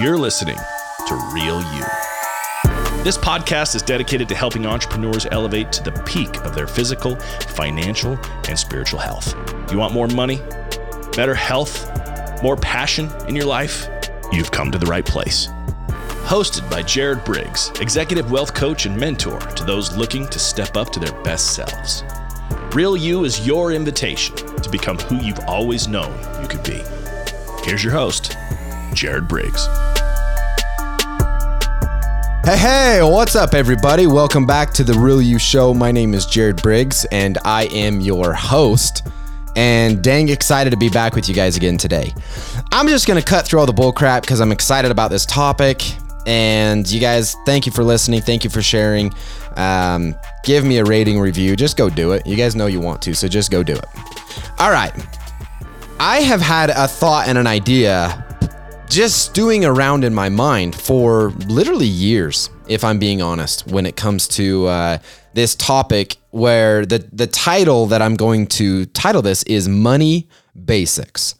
You're listening to Real You. This podcast is dedicated to helping entrepreneurs elevate to the peak of their physical, financial, and spiritual health. You want more money, better health, more passion in your life? You've come to the right place. Hosted by Jared Briggs, executive wealth coach and mentor to those looking to step up to their best selves. Real You is your invitation to become who you've always known you could be. Here's your host, Jared Briggs. Hey, hey, what's up, everybody? Welcome back to the Real You Show. My name is Jared Briggs, and I am your host. And dang excited to be back with you guys again today. I'm just gonna cut through all the bullcrap because I'm excited about this topic. And you guys, thank you for listening. Thank you for sharing. Um, give me a rating review. Just go do it. You guys know you want to, so just go do it. All right. I have had a thought and an idea just stewing around in my mind for literally years, if I'm being honest, when it comes to uh, this topic where the, the title that I'm going to title this is Money Basics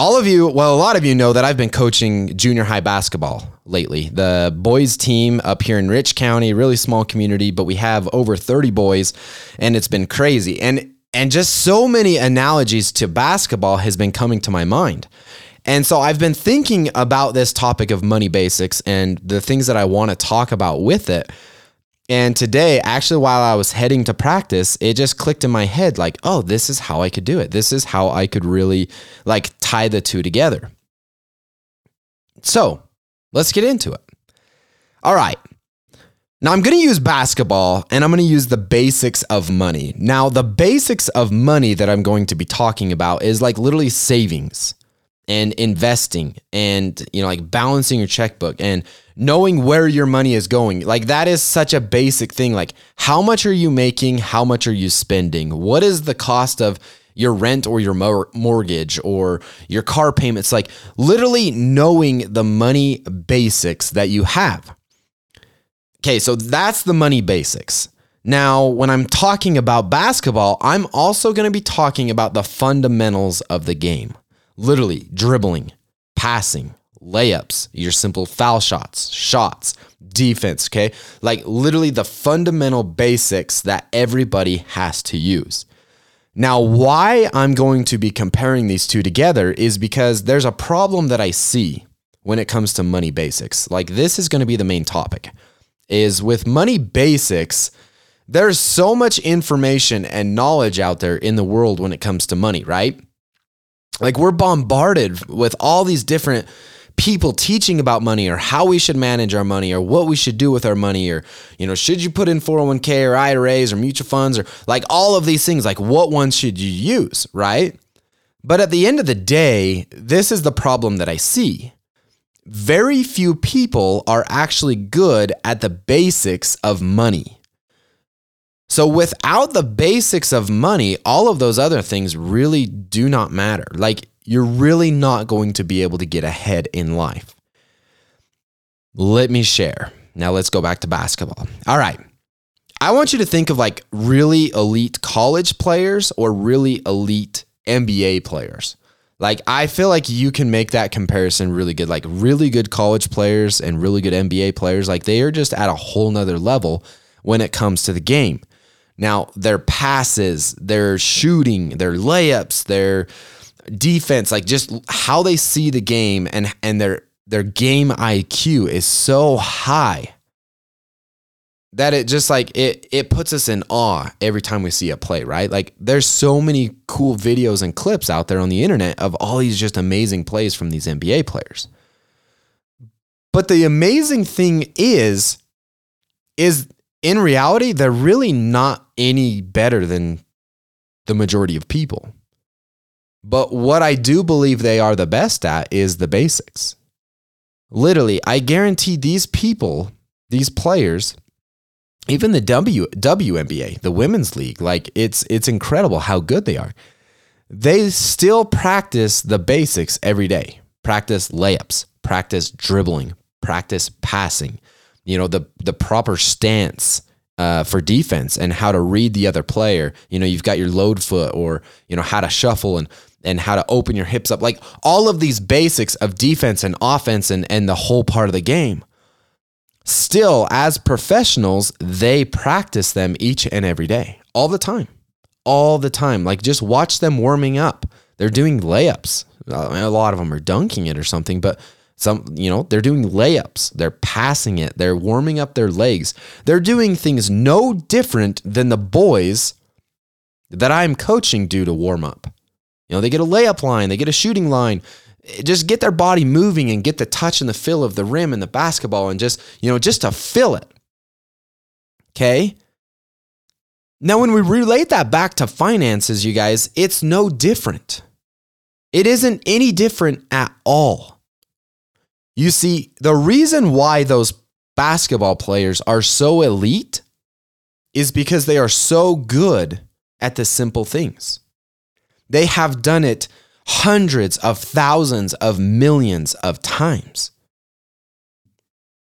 all of you, well, a lot of you know that I've been coaching junior high basketball lately. The boys team up here in Rich County, really small community, but we have over 30 boys and it's been crazy. And and just so many analogies to basketball has been coming to my mind. And so I've been thinking about this topic of money basics and the things that I want to talk about with it. And today, actually, while I was heading to practice, it just clicked in my head like, oh, this is how I could do it. This is how I could really like tie the two together. So let's get into it. All right. Now I'm going to use basketball and I'm going to use the basics of money. Now, the basics of money that I'm going to be talking about is like literally savings and investing and you know like balancing your checkbook and knowing where your money is going. Like that is such a basic thing. Like how much are you making? How much are you spending? What is the cost of your rent or your mortgage or your car payments? Like literally knowing the money basics that you have. Okay so that's the money basics. Now, when I'm talking about basketball, I'm also going to be talking about the fundamentals of the game literally dribbling, passing, layups, your simple foul shots, shots, defense, okay? Like literally the fundamental basics that everybody has to use. Now, why I'm going to be comparing these two together is because there's a problem that I see when it comes to money basics. Like this is going to be the main topic. Is with money basics, there's so much information and knowledge out there in the world when it comes to money, right? Like we're bombarded with all these different people teaching about money or how we should manage our money or what we should do with our money or you know should you put in 401k or IRAs or mutual funds or like all of these things. Like what ones should you use right? But at the end of the day this is the problem that I see. Very few people are actually good at the basics of money so without the basics of money, all of those other things really do not matter. Like you're really not going to be able to get ahead in life. Let me share. Now let's go back to basketball. All right. I want you to think of like really elite college players or really elite NBA players. Like I feel like you can make that comparison really good. Like really good college players and really good NBA players, like they are just at a whole nother level when it comes to the game. Now, their passes, their shooting, their layups, their defense, like just how they see the game and and their their game IQ is so high that it just like it it puts us in awe every time we see a play, right? Like there's so many cool videos and clips out there on the internet of all these just amazing plays from these NBA players. But the amazing thing is is in reality, they're really not any better than the majority of people. But what I do believe they are the best at is the basics. Literally, I guarantee these people, these players, even the W WNBA, the women's league, like it's it's incredible how good they are. They still practice the basics every day. Practice layups, practice dribbling, practice passing, you know, the the proper stance uh, for defense and how to read the other player. You know, you've got your load foot or you know how to shuffle and and how to open your hips up. Like all of these basics of defense and offense and, and the whole part of the game. Still, as professionals, they practice them each and every day, all the time. All the time. Like just watch them warming up. They're doing layups. A lot of them are dunking it or something, but some, you know, they're doing layups. They're passing it. They're warming up their legs. They're doing things no different than the boys that I'm coaching do to warm up. You know, they get a layup line, they get a shooting line. Just get their body moving and get the touch and the feel of the rim and the basketball and just, you know, just to feel it. Okay? Now, when we relate that back to finances, you guys, it's no different. It isn't any different at all. You see, the reason why those basketball players are so elite is because they are so good at the simple things. They have done it hundreds of thousands of millions of times.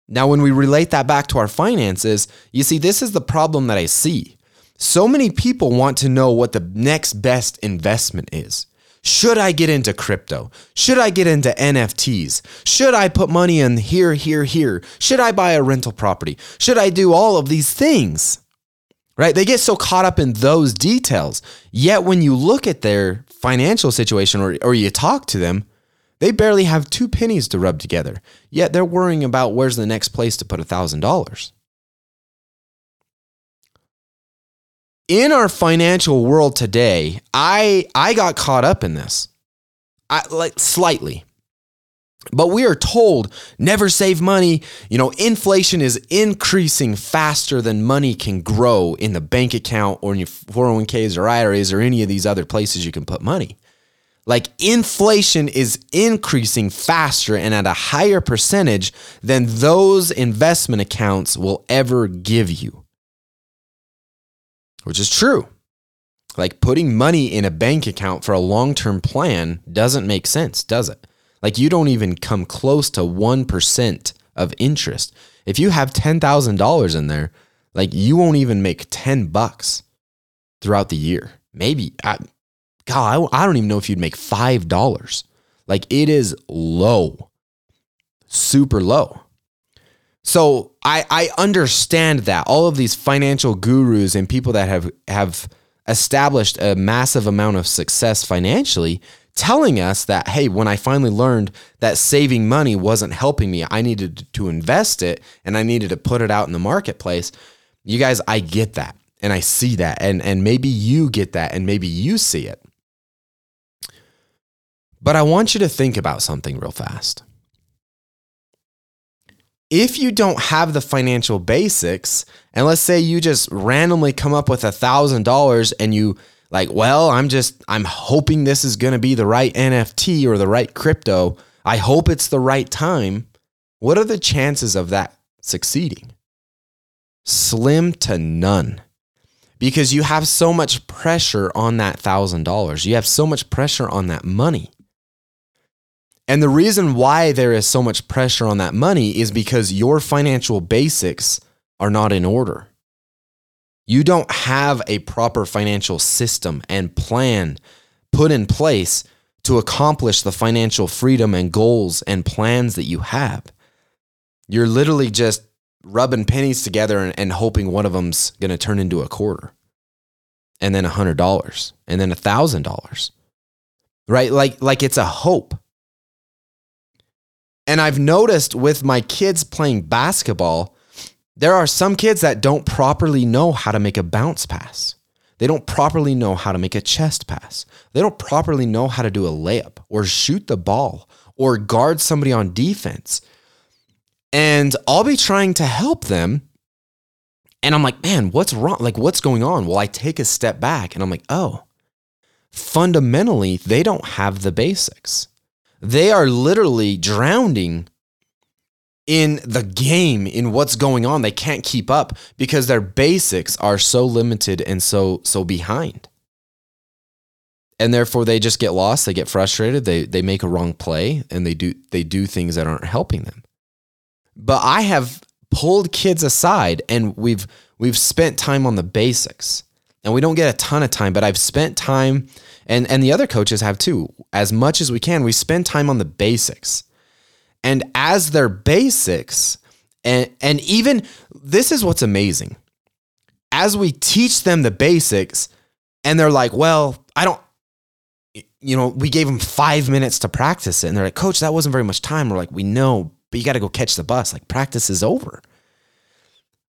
Now, when we relate that back to our finances, you see, this is the problem that I see. So many people want to know what the next best investment is. Should I get into crypto? Should I get into NFTs? Should I put money in here, here, here? Should I buy a rental property? Should I do all of these things? Right? They get so caught up in those details. Yet when you look at their financial situation or, or you talk to them, they barely have two pennies to rub together. Yet they're worrying about where's the next place to put a $1,000. In our financial world today, I I got caught up in this. I like slightly. But we are told never save money. You know, inflation is increasing faster than money can grow in the bank account or in your 401ks or IRAs or any of these other places you can put money. Like inflation is increasing faster and at a higher percentage than those investment accounts will ever give you which is true. Like putting money in a bank account for a long term plan doesn't make sense, does it? Like you don't even come close to 1% of interest. If you have $10,000 in there, like you won't even make 10 bucks throughout the year. Maybe, I, God, I don't even know if you'd make $5. Like it is low, super low. So I, I understand that all of these financial gurus and people that have, have established a massive amount of success financially telling us that, hey, when I finally learned that saving money wasn't helping me, I needed to invest it and I needed to put it out in the marketplace. You guys, I get that and I see that. And, and maybe you get that and maybe you see it. But I want you to think about something real fast if you don't have the financial basics, and let's say you just randomly come up with a thousand dollars and you like, well, I'm just, I'm hoping this is to be the right NFT or the right crypto. I hope it's the right time. What are the chances of that succeeding? Slim to none because you have so much pressure on that thousand dollars. You have so much pressure on that money. And the reason why there is so much pressure on that money is because your financial basics are not in order. You don't have a proper financial system and plan put in place to accomplish the financial freedom and goals and plans that you have. You're literally just rubbing pennies together and, and hoping one of them's going to turn into a quarter and then a hundred dollars and then a thousand dollars right like like it's a hope and I've noticed with my kids playing basketball, there are some kids that don't properly know how to make a bounce pass. They don't properly know how to make a chest pass. They don't properly know how to do a layup or shoot the ball or guard somebody on defense. And I'll be trying to help them. And I'm like, man, what's wrong? Like, what's going on? Well, I take a step back and I'm like, oh, fundamentally, they don't have the basics. They are literally drowning in the game, in what's going on. They can't keep up because their basics are so limited and so so behind. And therefore they just get lost, they get frustrated, they they make a wrong play and they do they do things that aren't helping them. But I have pulled kids aside and we've we've spent time on the basics. and we don't get a ton of time, but I've spent time and and the other coaches have too. As much as we can, we spend time on the basics. And as their basics, and and even this is what's amazing. As we teach them the basics, and they're like, "Well, I don't you know, we gave them 5 minutes to practice it." And they're like, "Coach, that wasn't very much time." We're like, "We know, but you got to go catch the bus. Like practice is over."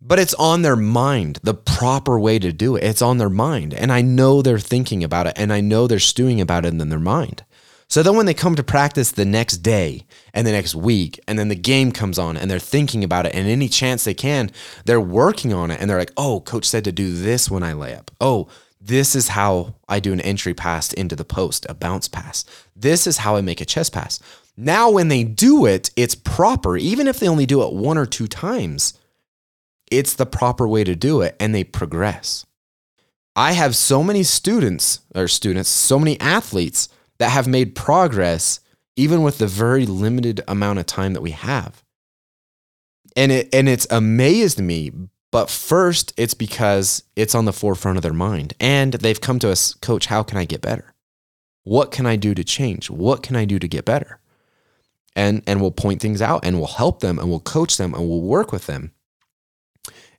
But it's on their mind, the proper way to do it. It's on their mind. And I know they're thinking about it and I know they're stewing about it in their mind. So then when they come to practice the next day and the next week, and then the game comes on and they're thinking about it, and any chance they can, they're working on it and they're like, oh, coach said to do this when I lay up. Oh, this is how I do an entry pass into the post, a bounce pass. This is how I make a chest pass. Now, when they do it, it's proper, even if they only do it one or two times it's the proper way to do it and they progress. I have so many students or students, so many athletes that have made progress even with the very limited amount of time that we have. And it and it's amazed me, but first it's because it's on the forefront of their mind and they've come to us, coach, how can I get better? What can I do to change? What can I do to get better? And and we'll point things out and we'll help them and we'll coach them and we'll work with them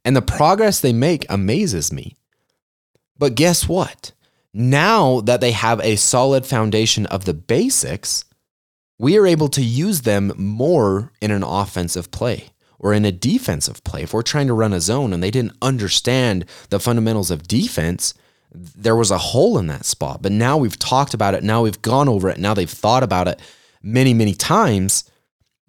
and the progress they make amazes me. But guess what? Now that they have a solid foundation of the basics, we are able to use them more in an offensive play or in a defensive play. If we're trying to run a zone and they didn't understand the fundamentals of defense, there was a hole in that spot. But now we've talked about it. Now we've gone over it. Now they've thought about it many, many times.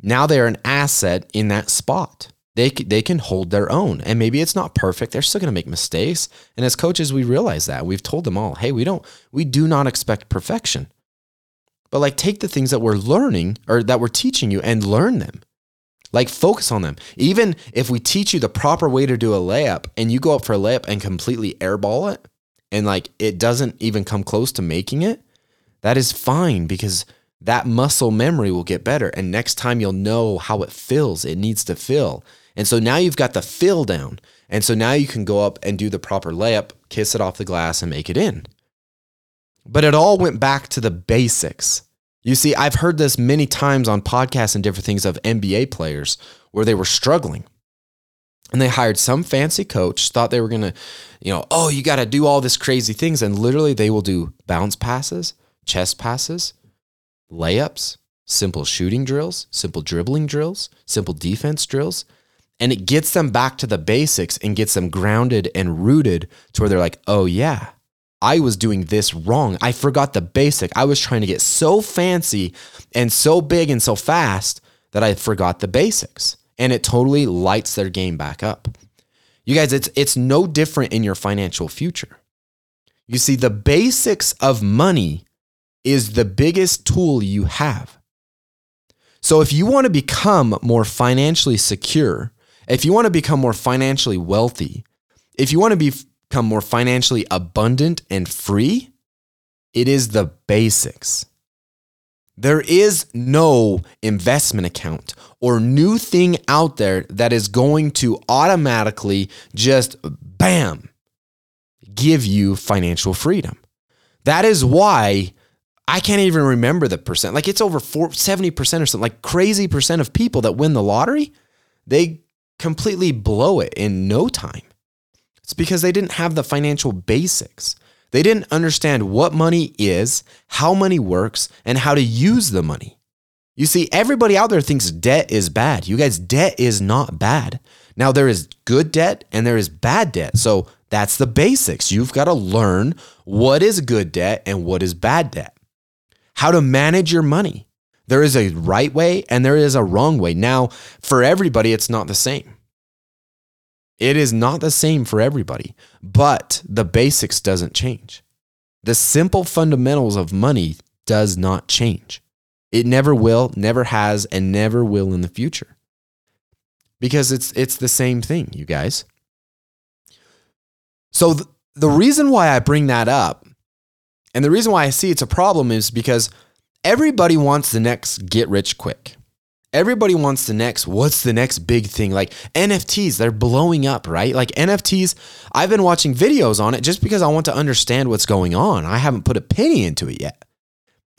Now they're an asset in that spot they they can hold their own and maybe it's not perfect they're still going to make mistakes. And as coaches we realize that. We've told them all hey we don't we do not expect perfection. But like take the things that we're learning or that we're teaching you and learn them. Like focus on them. Even if we teach you the proper way to do a layup and you go up for a layup and completely airball it and like it doesn't even come close to making it that is fine because that muscle memory will get better and next time you'll know how it feels it needs to feel and so now you've got the fill down. And so now you can go up and do the proper layup, kiss it off the glass, and make it in. But it all went back to the basics. You see, I've heard this many times on podcasts and different things of NBA players where they were struggling. And they hired some fancy coach, thought they were going to, you know, oh, you got to do all this crazy things. And literally, they will do bounce passes, chest passes, layups, simple shooting drills, simple dribbling drills, simple defense drills and it gets them back to the basics and gets them grounded and rooted to where they're like, oh, yeah, I was doing this wrong. I forgot the basic. I was trying to get so fancy and so big and so fast that I forgot the basics. And it totally lights their game back up. You guys, it's, it's no different in your financial future. You see, the basics of money is the biggest tool you have. So if you want to become more financially secure, if you want to become more financially wealthy, if you want to become more financially abundant and free, it is the basics. There is no investment account or new thing out there that is going to automatically just bam give you financial freedom. That is why I can't even remember the percent. Like it's over 70% or something, like crazy percent of people that win the lottery, they completely blow it in no time. It's because they didn't have the financial basics. They didn't understand what money is, how money works, and how to use the money. You see, everybody out there thinks debt is bad. You guys, debt is not bad. Now, there is good debt and there is bad debt. So that's the basics. You've got to learn what is good debt and what is bad debt, how to manage your money. There is a right way and there is a wrong way. Now, for everybody, it's not the same. It is not the same for everybody, but the basics doesn't change. The simple fundamentals of money does not change. It never will, never has, and never will in the future. Because it's it's the same thing, you guys. So th- the reason why I bring that up and the reason why I see it's a problem is because Everybody wants the next get rich quick. Everybody wants the next, what's the next big thing? Like NFTs, they're blowing up, right? Like NFTs, I've been watching videos on it just because I want to understand what's going on. I haven't put a penny into it yet.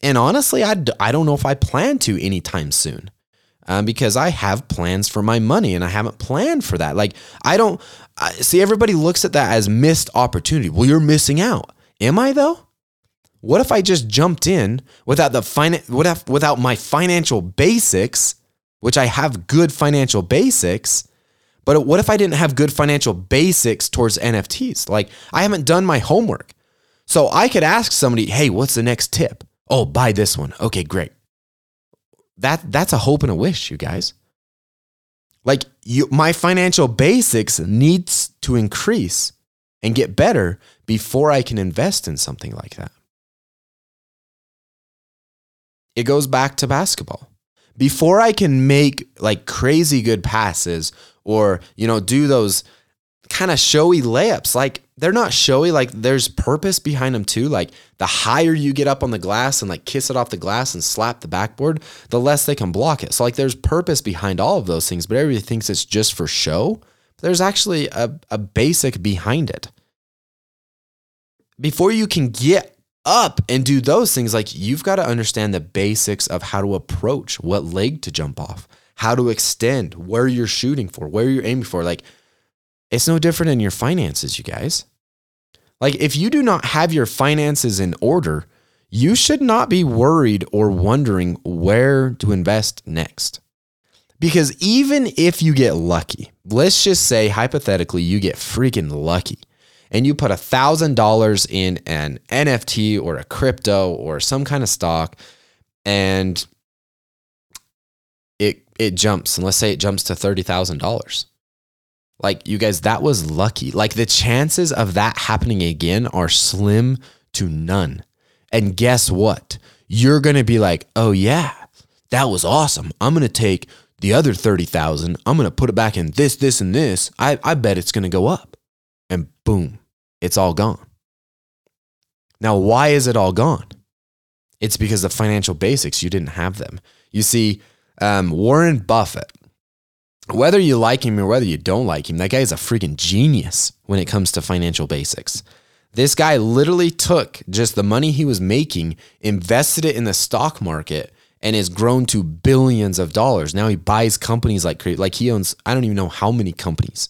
And honestly, I, I don't know if I plan to anytime soon um, because I have plans for my money and I haven't planned for that. Like, I don't I, see everybody looks at that as missed opportunity. Well, you're missing out. Am I though? What if I just jumped in without the fin- without, without my financial basics, which I have good financial basics, but what if I didn't have good financial basics towards NFTs? Like I haven't done my homework. So I could ask somebody, "Hey, what's the next tip?" "Oh, buy this one." "Okay, great." That that's a hope and a wish, you guys. Like you my financial basics needs to increase and get better before I can invest in something like that. It goes back to basketball. Before I can make like crazy good passes or, you know, do those kind of showy layups, like they're not showy, like there's purpose behind them too. Like the higher you get up on the glass and like kiss it off the glass and slap the backboard, the less they can block it. So like there's purpose behind all of those things, but everybody thinks it's just for show. There's actually a, a basic behind it. Before you can get up and do those things, like you've got to understand the basics of how to approach, what leg to jump off, how to extend, where you're shooting for, where you're aiming for. Like it's no different in your finances, you guys. Like if you do not have your finances in order, you should not be worried or wondering where to invest next. Because even if you get lucky, let's just say hypothetically you get freaking lucky and you put a thousand dollars in an NFT or a crypto or some kind of stock, and it it jumps, and let's say it jumps to thirty thousand dollars. Like you guys, that was lucky. Like the chances of that happening again are slim to none. And guess what? You're gonna be like, oh yeah, that was awesome. I'm gonna take the other 30,000, I'm gonna put it back in this, this, and this. I, I bet it's gonna go up and boom, it's all gone. Now, why is it all gone? It's because the financial basics, you didn't have them. You see, um, Warren Buffett, whether you like him or whether you don't like him, that guy is a freaking genius when it comes to financial basics. This guy literally took just the money he was making, invested it in the stock market, and has grown to billions of dollars. Now he buys companies like like he owns I don't even know how many companies.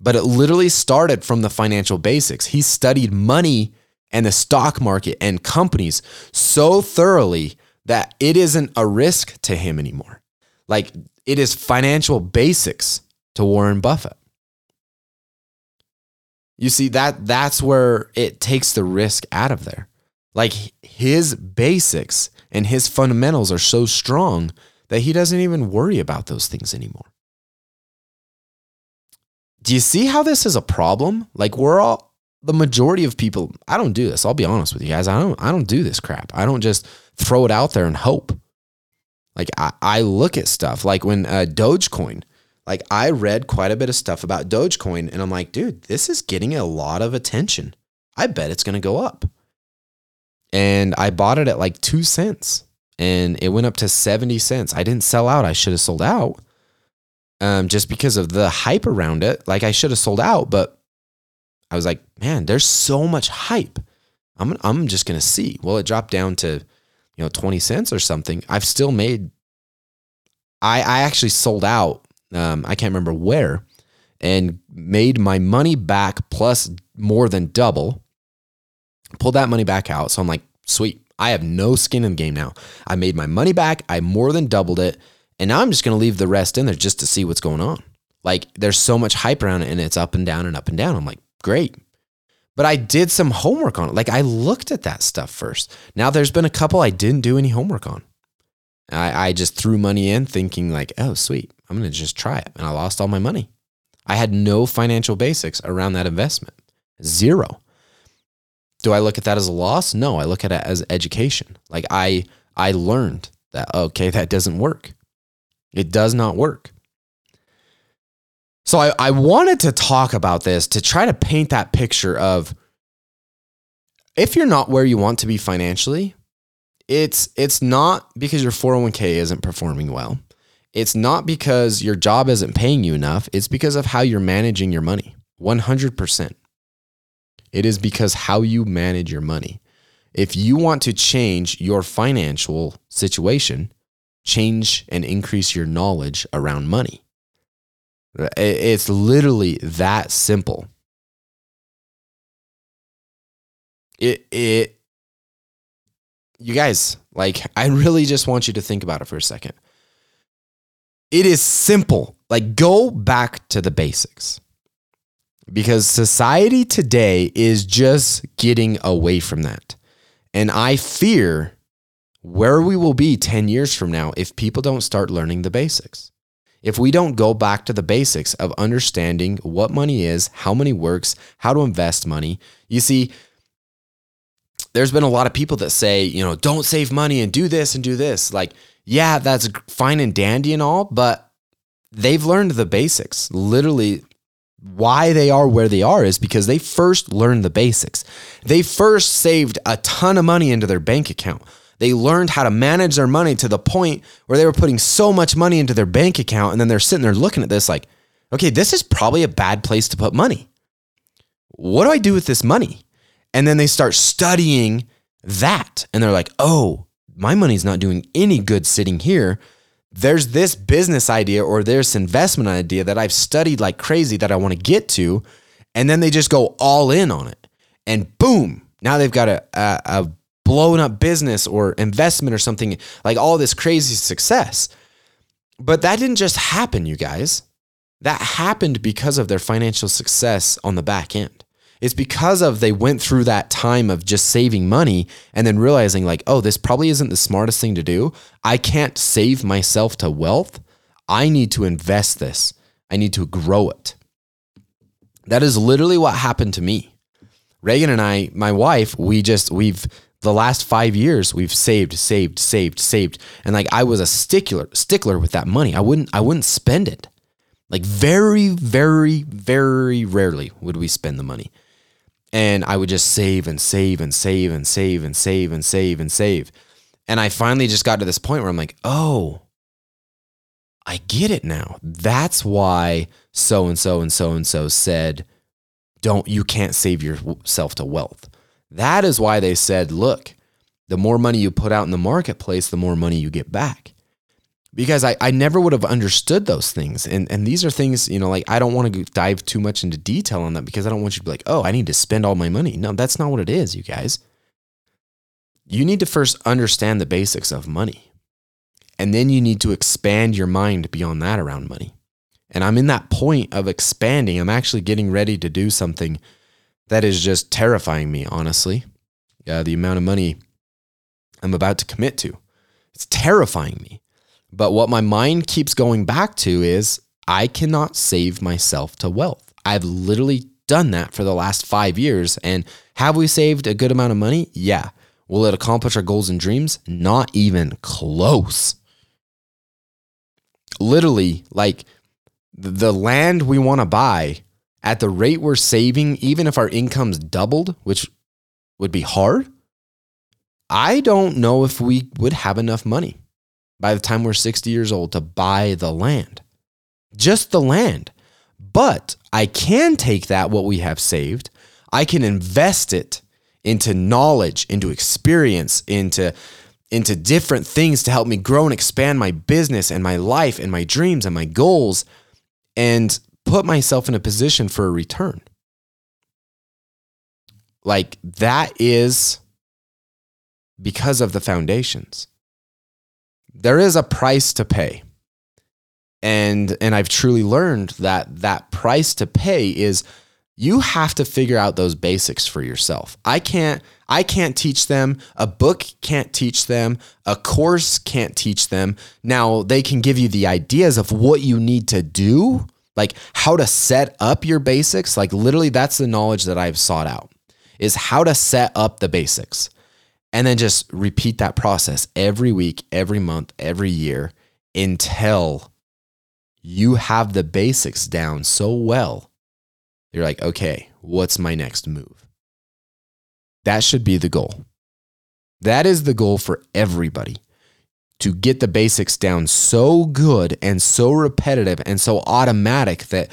But it literally started from the financial basics. He studied money and the stock market and companies so thoroughly that it isn't a risk to him anymore. Like it is financial basics to Warren Buffett. You see that that's where it takes the risk out of there. Like his basics and his fundamentals are so strong that he doesn't even worry about those things anymore. Do you see how this is a problem? Like we're all the majority of people, I don't do this. I'll be honest with you guys. I don't I don't do this crap. I don't just throw it out there and hope. Like I, I look at stuff like when uh, Dogecoin, like I read quite a bit of stuff about Dogecoin and I'm like, dude, this is getting a lot of attention. I bet it's going to go up. And I bought it at like two cents and it went up to 70 cents. I didn't sell out. I should have sold out um, just because of the hype around it. Like I should have sold out, but I was like, man, there's so much hype. I'm, I'm just to see. Well, it dropped down to, you know, 20 cents or something. I've still made, I, I actually sold out. Um, I can't remember where and made my money back plus more than double. Pulled that money back out. So I'm like, sweet. I have no skin in the game now. I made my money back. I more than doubled it. And now I'm just going to leave the rest in there just to see what's going on. Like there's so much hype around it and it's up and down and up and down. I'm like, great. But I did some homework on it. Like I looked at that stuff first. Now there's been a couple I didn't do any homework on. I, I just threw money in thinking like, oh, sweet. I'm going to just try it. And I lost all my money. I had no financial basics around that investment. Zero. Do I look at that as a loss? No, I look at it as education. Like I I learned that okay, that doesn't work. It does not work. So I, I wanted to talk about this to try to paint that picture of if you're not where you want to be financially, it's it's not because your 401k isn't performing well. it's not because your job isn't paying you enough, it's because of how you're managing your money. 100%. It is because how you manage your money. If you want to change your financial situation, change and increase your knowledge around money. It's literally that simple. It it you guys, like I really just want you to think about it for a second. It is simple. Like go back to the basics. Because society today is just getting away from that. And I fear where we will be 10 years from now if people don't start learning the basics. If we don't go back to the basics of understanding what money is, how money works, how to invest money. You see, there's been a lot of people that say, you know, don't save money and do this and do this. Like, yeah, that's fine and dandy and all, but they've learned the basics. Literally, why they are where they are is because they first learned the basics. They first saved a ton of money into their bank account. They learned how to manage their money to the point where they were putting so much money into their bank account. And then they're sitting there looking at this like, okay, this is probably a bad place to put money. What do I do with this money? And then they start studying that. And they're like, oh, my money's not doing any good sitting here. There's this business idea or there's investment idea that I've studied like crazy that I want to get to. And then they just go all in on it. And boom, now they've got a, a, a blown up business or investment or something like all this crazy success. But that didn't just happen, you guys. That happened because of their financial success on the back end. It's because of they went through that time of just saving money and then realizing like, oh, this probably isn't the smartest thing to do. I can't save myself to wealth. I need to invest this. I need to grow it. That is literally what happened to me. Reagan and I, my wife, we just we've the last five years we've saved saved saved saved. And like i was a stickler stickler with that money. I wouldn't i wouldn't spend it. Like very very very rarely would we spend the money. And i would just save and save and save and save and save and save and save. And i finally just got to this point where i'm like oh i get it now. That's why so and so and so and so said don't you can't save yourself to wealth that is why they said, look, the more money you put out in the marketplace, the more money you get back. Because I, I never would have understood those things. And, and these are things, you know, like I don't want to dive too much into detail on that because I don't want you to be like, oh, I need to spend all my money. No, that's not what it is, you guys. You need to first understand the basics of money. And then you need to expand your mind beyond that around money. And I'm in that point of expanding. I'm actually getting ready to do something that is just terrifying me, honestly. Uh, the amount of money I'm about to commit to. It's terrifying me. But what my mind keeps going back to is I cannot save myself to wealth. I've literally done that for the last five years. And have we saved a good amount of money? Yeah. Will it accomplish our goals and dreams? Not even close. Literally, like the land we want to buy at the rate we're saving, even if our income's doubled, which would be hard, I don't know if we would have enough money by the time we're 60 years old to buy the land. Just the land. But I can take that, what we have saved, I can invest it into knowledge, into experience, into into different things to help me grow and expand my business and my life and my dreams and my goals. And put myself in a position for a return. Like that is because of the foundations. There is a price to pay. And and I've truly learned that that price to pay is you have to figure out those basics for yourself. I can't I can't teach them, a book can't teach them, a course can't teach them. Now, they can give you the ideas of what you need to do, like how to set up your basics. Like literally, that's the knowledge that I've sought out is how to set up the basics. And then just repeat that process every week, every month, every year until you have the basics down so well. You're like, okay, what's my next move? That should be the goal. That is the goal for everybody. To get the basics down so good and so repetitive and so automatic that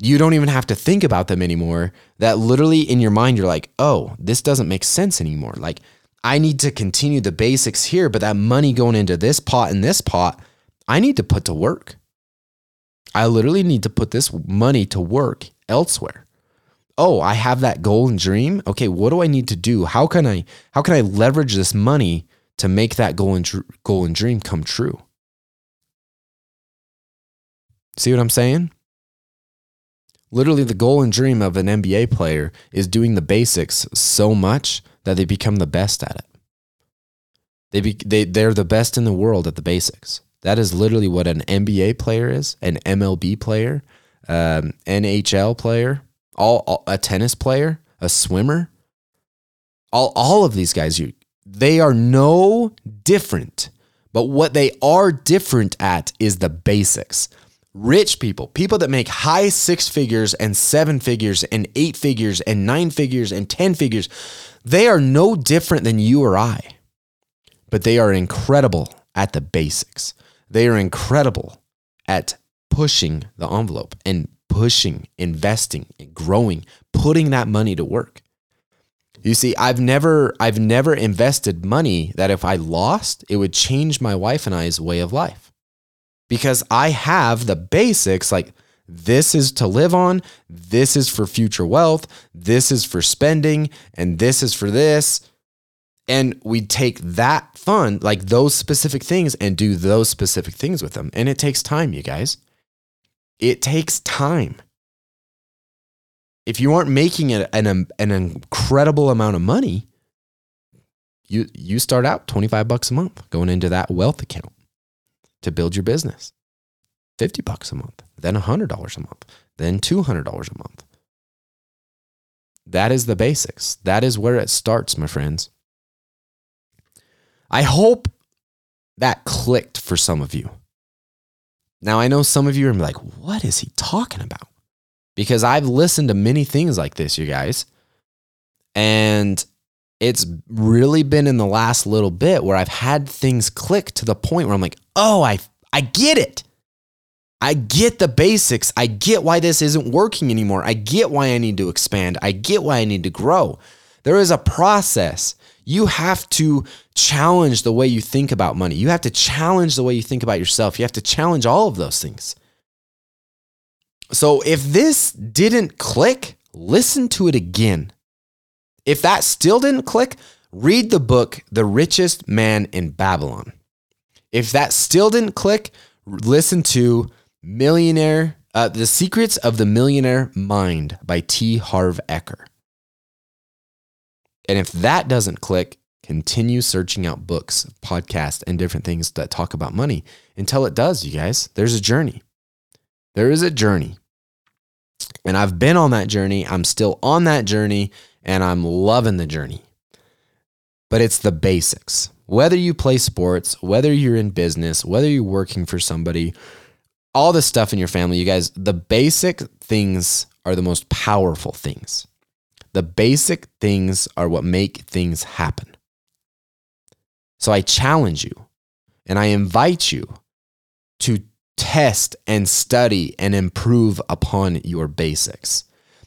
you don't even have to think about them anymore. That literally in your mind, you're like, oh, this doesn't make sense anymore. Like, I need to continue the basics here, but that money going into this pot and this pot, I need to put to work. I literally need to put this money to work elsewhere. Oh, I have that goal and dream. Okay, what do I need to do? How can I how can I leverage this money to make that goal and goal and dream come true? See what I'm saying? Literally, the goal and dream of an NBA player is doing the basics so much that they become the best at it. They, be, they, they're the best in the world at the basics. That is literally what an NBA player is, an MLB player, um, NHL player, all, all, a tennis player, a swimmer. All, all of these guys, you, they are no different. But what they are different at is the basics rich people, people that make high six figures and seven figures and eight figures and nine figures and 10 figures, they are no different than you or I, but they are incredible at the basics. They are incredible at pushing the envelope and pushing, investing, and growing, putting that money to work. You see, I've never I've never invested money that if I lost, it would change my wife and I's way of life because I have the basics like this is to live on, this is for future wealth, this is for spending, and this is for this. And we take that fund, like those specific things, and do those specific things with them. And it takes time, you guys. It takes time. If you aren't making an, an, an incredible amount of money, you, you start out 25 bucks a month going into that wealth account to build your business. 50 bucks a month, then $100 a month, then $200 a month. That is the basics. That is where it starts, my friends. I hope that clicked for some of you. Now, I know some of you are like, what is he talking about? Because I've listened to many things like this, you guys. And it's really been in the last little bit where I've had things click to the point where I'm like, oh, I, I get it. I get the basics. I get why this isn't working anymore. I get why I need to expand. I get why I need to grow. There is a process. You have to challenge the way you think about money. You have to challenge the way you think about yourself. You have to challenge all of those things. So if this didn't click, listen to it again. If that still didn't click, read the book, The Richest Man in Babylon. If that still didn't click, listen to Millionaire, uh, The Secrets of the Millionaire Mind by T. Harv Eker. And if that doesn't click, continue searching out books, podcasts, and different things that talk about money until it does, you guys. There's a journey. There is a journey. And I've been on that journey. I'm still on that journey and I'm loving the journey. But it's the basics. Whether you play sports, whether you're in business, whether you're working for somebody, all the stuff in your family, you guys, the basic things are the most powerful things. The basic things are what make things happen. So I challenge you and I invite you to test and study and improve upon your basics.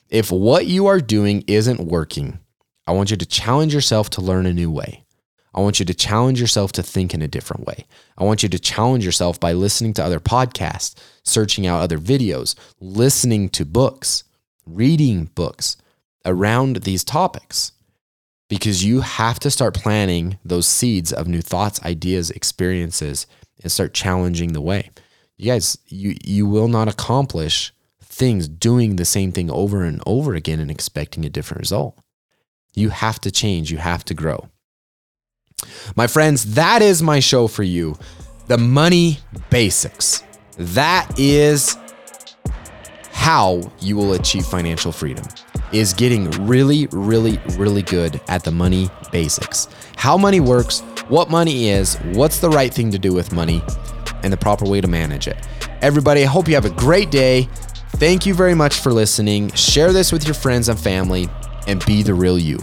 If what you are doing isn't working, I want you to challenge yourself to learn a new way. I want you to challenge yourself to think in a different way. I want you to challenge yourself by listening to other podcasts, searching out other videos, listening to books, reading books around these topics. Because you have to start planting those seeds of new thoughts, ideas, experiences, and start challenging the way. You guys, you, you will not accomplish things doing the same thing over and over again and expecting a different result. You have to change, you have to grow. My friends, that is my show for you. The money basics. That is how you will achieve financial freedom is getting really really really good at the money basics. How money works, what money is, what's the right thing to do with money, and the proper way to manage it. Everybody, I hope you have a great day. Thank you very much for listening. Share this with your friends and family and be the real you.